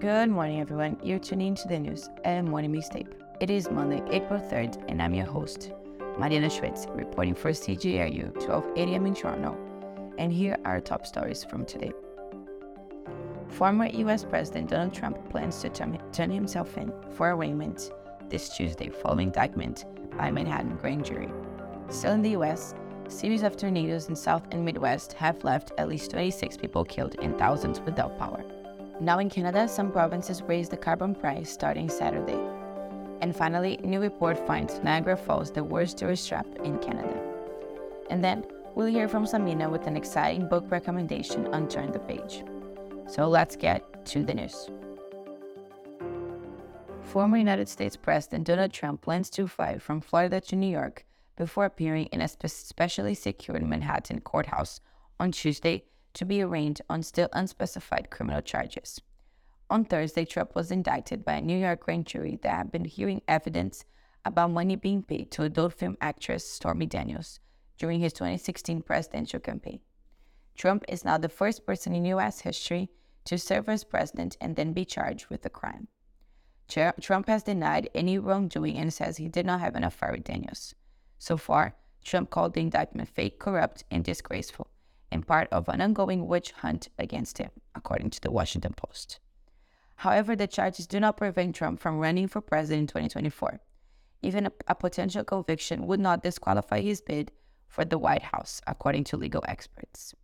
Good morning, everyone. You're tuning into the news and morning mixtape. It is Monday, April 3rd, and I'm your host, Mariana Schuetze, reporting for CJRU 1280 a.m. in Toronto. And here are top stories from today. Former U.S. President Donald Trump plans to turn himself in for arraignment this Tuesday following indictment by Manhattan grand jury. Still in the U.S., series of tornadoes in South and Midwest have left at least 26 people killed and thousands without power. Now in Canada, some provinces raised the carbon price starting Saturday. And finally, new report finds Niagara Falls the worst tourist trap in Canada. And then we'll hear from Samina with an exciting book recommendation on Turn the Page. So let's get to the news. Former United States President Donald Trump plans to fly from Florida to New York before appearing in a specially secured Manhattan courthouse on Tuesday to be arraigned on still unspecified criminal charges. On Thursday, Trump was indicted by a New York grand jury that had been hearing evidence about money being paid to adult film actress Stormy Daniels during his 2016 presidential campaign. Trump is now the first person in U.S. history to serve as president and then be charged with the crime. Trump has denied any wrongdoing and says he did not have an affair with Daniels. So far, Trump called the indictment fake, corrupt, and disgraceful, and part of an ongoing witch hunt against him, according to the Washington Post. However, the charges do not prevent Trump from running for president in 2024. Even a, a potential conviction would not disqualify his bid for the White House, according to legal experts.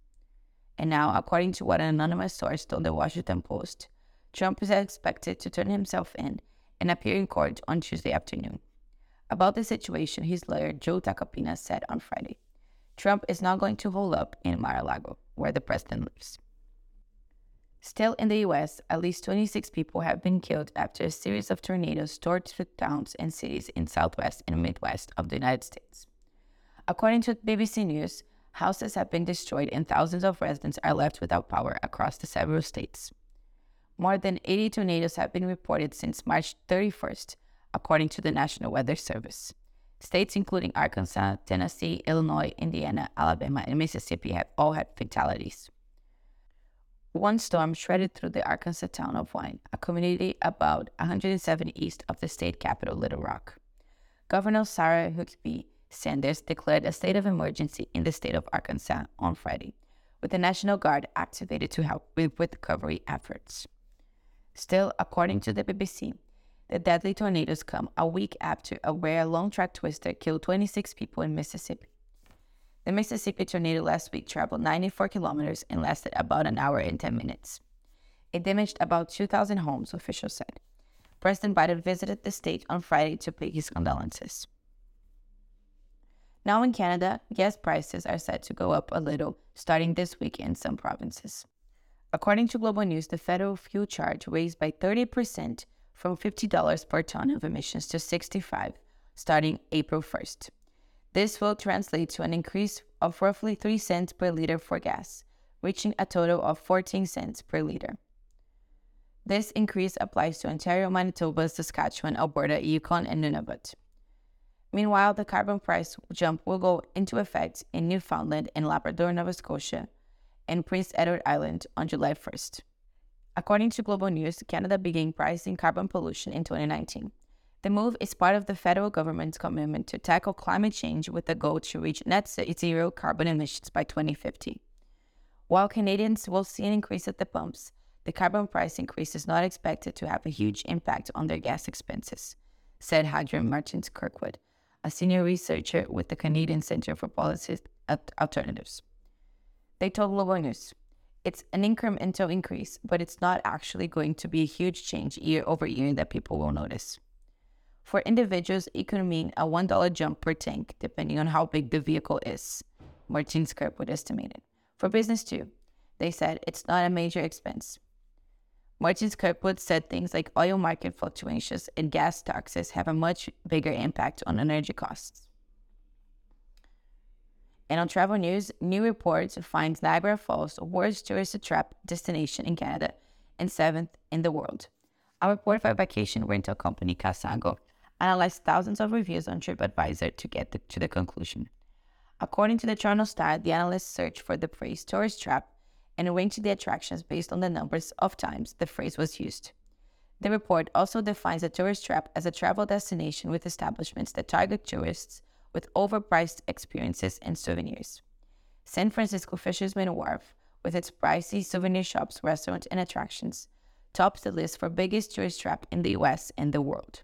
And now, according to what an anonymous source told the Washington Post, Trump is expected to turn himself in and appear in court on Tuesday afternoon. About the situation, his lawyer Joe Tacopina said on Friday Trump is not going to hold up in Mar a Lago, where the president lives. Still in the US, at least 26 people have been killed after a series of tornadoes tore through towns and cities in southwest and midwest of the United States. According to BBC News, houses have been destroyed and thousands of residents are left without power across the several states. More than 80 tornadoes have been reported since March 31st, according to the National Weather Service. States including Arkansas, Tennessee, Illinois, Indiana, Alabama, and Mississippi have all had fatalities. One storm shredded through the Arkansas town of Wayne, a community about 170 east of the state capital, Little Rock. Governor Sarah Huckabee Sanders declared a state of emergency in the state of Arkansas on Friday, with the National Guard activated to help with recovery efforts. Still, according to the BBC, the deadly tornadoes come a week after a rare long track twister killed 26 people in Mississippi. The Mississippi tornado last week traveled 94 kilometers and lasted about an hour and 10 minutes. It damaged about 2,000 homes, officials said. President Biden visited the state on Friday to pay his condolences. Now in Canada, gas prices are set to go up a little starting this week in some provinces. According to Global News, the federal fuel charge raised by 30% from $50 per ton of emissions to 65 starting April 1st. This will translate to an increase of roughly 3 cents per liter for gas, reaching a total of 14 cents per liter. This increase applies to Ontario, Manitoba, Saskatchewan, Alberta, Yukon, and Nunavut. Meanwhile, the carbon price jump will go into effect in Newfoundland and Labrador, Nova Scotia, and Prince Edward Island on July 1st. According to Global News, Canada began pricing carbon pollution in 2019. The move is part of the federal government's commitment to tackle climate change with the goal to reach net zero carbon emissions by 2050. While Canadians will see an increase at the pumps, the carbon price increase is not expected to have a huge impact on their gas expenses, said Hadrian Mertins Kirkwood, a senior researcher with the Canadian Centre for Policy Alternatives. They told Global News it's an incremental increase, but it's not actually going to be a huge change year over year that people will notice. For individuals, it could mean a $1 jump per tank, depending on how big the vehicle is, Mertins Kirkwood estimated. For business too, they said it's not a major expense. Mertins Kirkwood said things like oil market fluctuations and gas taxes have a much bigger impact on energy costs. And on travel news, new reports finds Niagara Falls worst tourist trap destination in Canada and seventh in the world. A report by vacation rental company Casago analyzed thousands of reviews on TripAdvisor to get the, to the conclusion. According to the Toronto Star, the analysts searched for the phrase tourist trap and ranked the attractions based on the numbers of times the phrase was used. The report also defines a tourist trap as a travel destination with establishments that target tourists with overpriced experiences and souvenirs. San Francisco Fisherman's Wharf, with its pricey souvenir shops, restaurants, and attractions, tops the list for biggest tourist trap in the US and the world.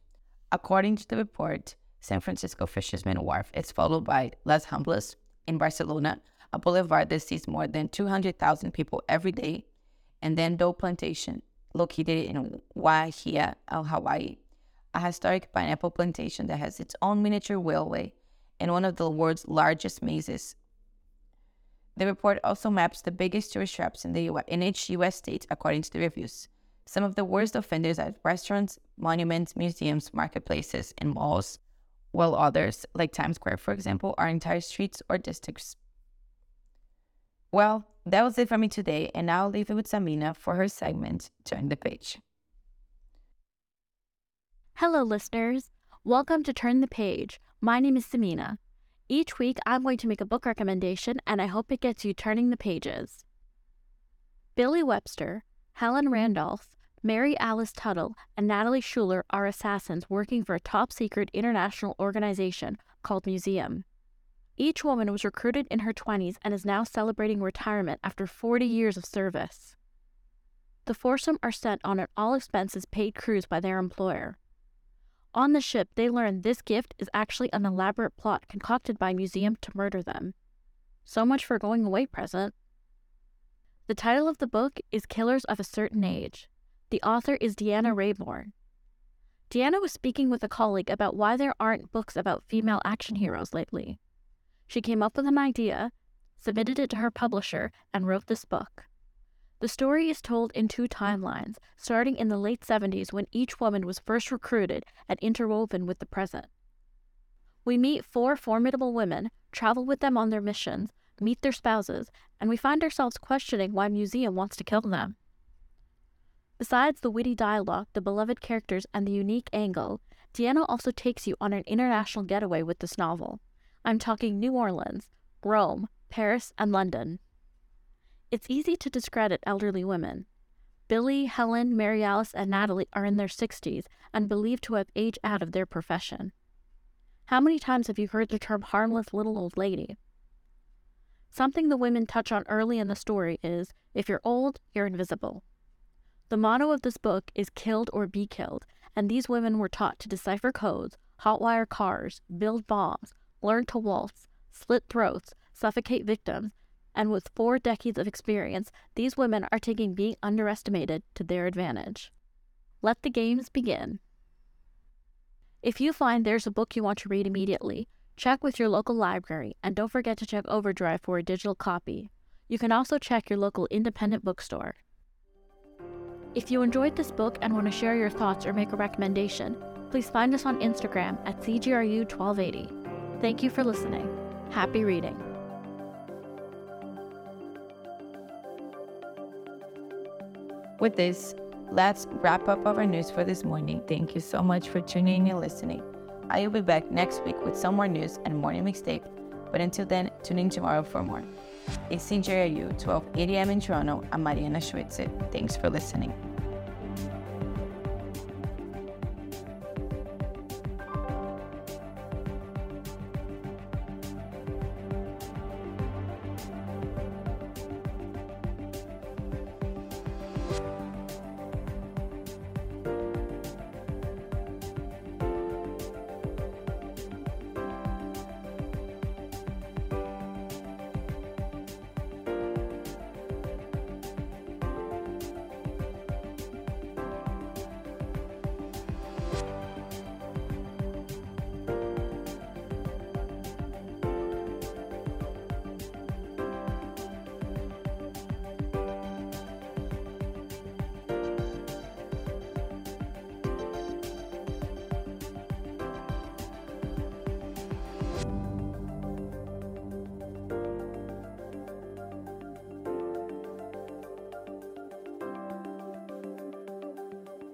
According to the report, San Francisco Fisherman's Wharf is followed by Las Ramblas in Barcelona, a boulevard that sees more than 200,000 people every day, and then Dole Plantation, located in Wahiawa, Hawaii, a historic pineapple plantation that has its own miniature railway and one of the world's largest mazes. The report also maps the biggest tourist traps in, the US, in each U.S. state according to the reviews. Some of the worst offenders are restaurants, monuments, museums, marketplaces, and malls, while others, like Times Square, for example, are entire streets or districts. Well, that was it for me today, and now I'll leave it with Samina for her segment, Turn the Page. Hello, listeners. Welcome to Turn the Page. My name is Samina. Each week, I'm going to make a book recommendation, and I hope it gets you turning the pages. Billie Webster, Helen Randolph, Mary Alice Tuttle, and Natalie Schuler are assassins working for a top secret international organization called Museum. Each woman was recruited in her 20s and is now celebrating retirement after 40 years of service. The foursome are sent on an all expenses paid cruise by their employer. On the ship, they learn this gift is actually an elaborate plot concocted by Museum to murder them. So much for going away present. The title of the book is Killers of a Certain Age. The author is Deanna Raybourn. Deanna was speaking with a colleague about why there aren't books about female action heroes lately. She came up with an idea, submitted it to her publisher, and wrote this book. The story is told in two timelines, starting in the late 70s when each woman was first recruited and interwoven with the present. We meet four formidable women, travel with them on their missions, meet their spouses, and we find ourselves questioning why Museum wants to kill them. Besides the witty dialogue, the beloved characters, and the unique angle, Deanna also takes you on an international getaway with this novel. I'm talking New Orleans, Rome, Paris, and London. It's easy to discredit elderly women. Billie, Helen, Mary Alice, and Natalie are in their 60s and believed to have aged out of their profession. How many times have you heard the term harmless little old lady? Something the women touch on early in the story is if you're old, you're invisible. The motto of this book is killed or be killed, and these women were taught to decipher codes, hotwire cars, build bombs, learn to waltz, slit throats, suffocate victims, and with four decades of experience, these women are taking being underestimated to their advantage. Let the games begin. If you find there's a book you want to read immediately, check with your local library and don't forget to check Overdrive for a digital copy. You can also check your local independent bookstore. If you enjoyed this book and want to share your thoughts or make a recommendation, please find us on Instagram at CJRU1280. Thank you for listening. Happy reading. With this, let's wrap up our news for this morning. Thank you so much for tuning in and listening. I will be back next week with some more news and morning mixtape. But until then, tune in tomorrow for more. It's CJRU 1280 a.m. in Toronto. I'm Mariana Schuetze. Thanks for listening.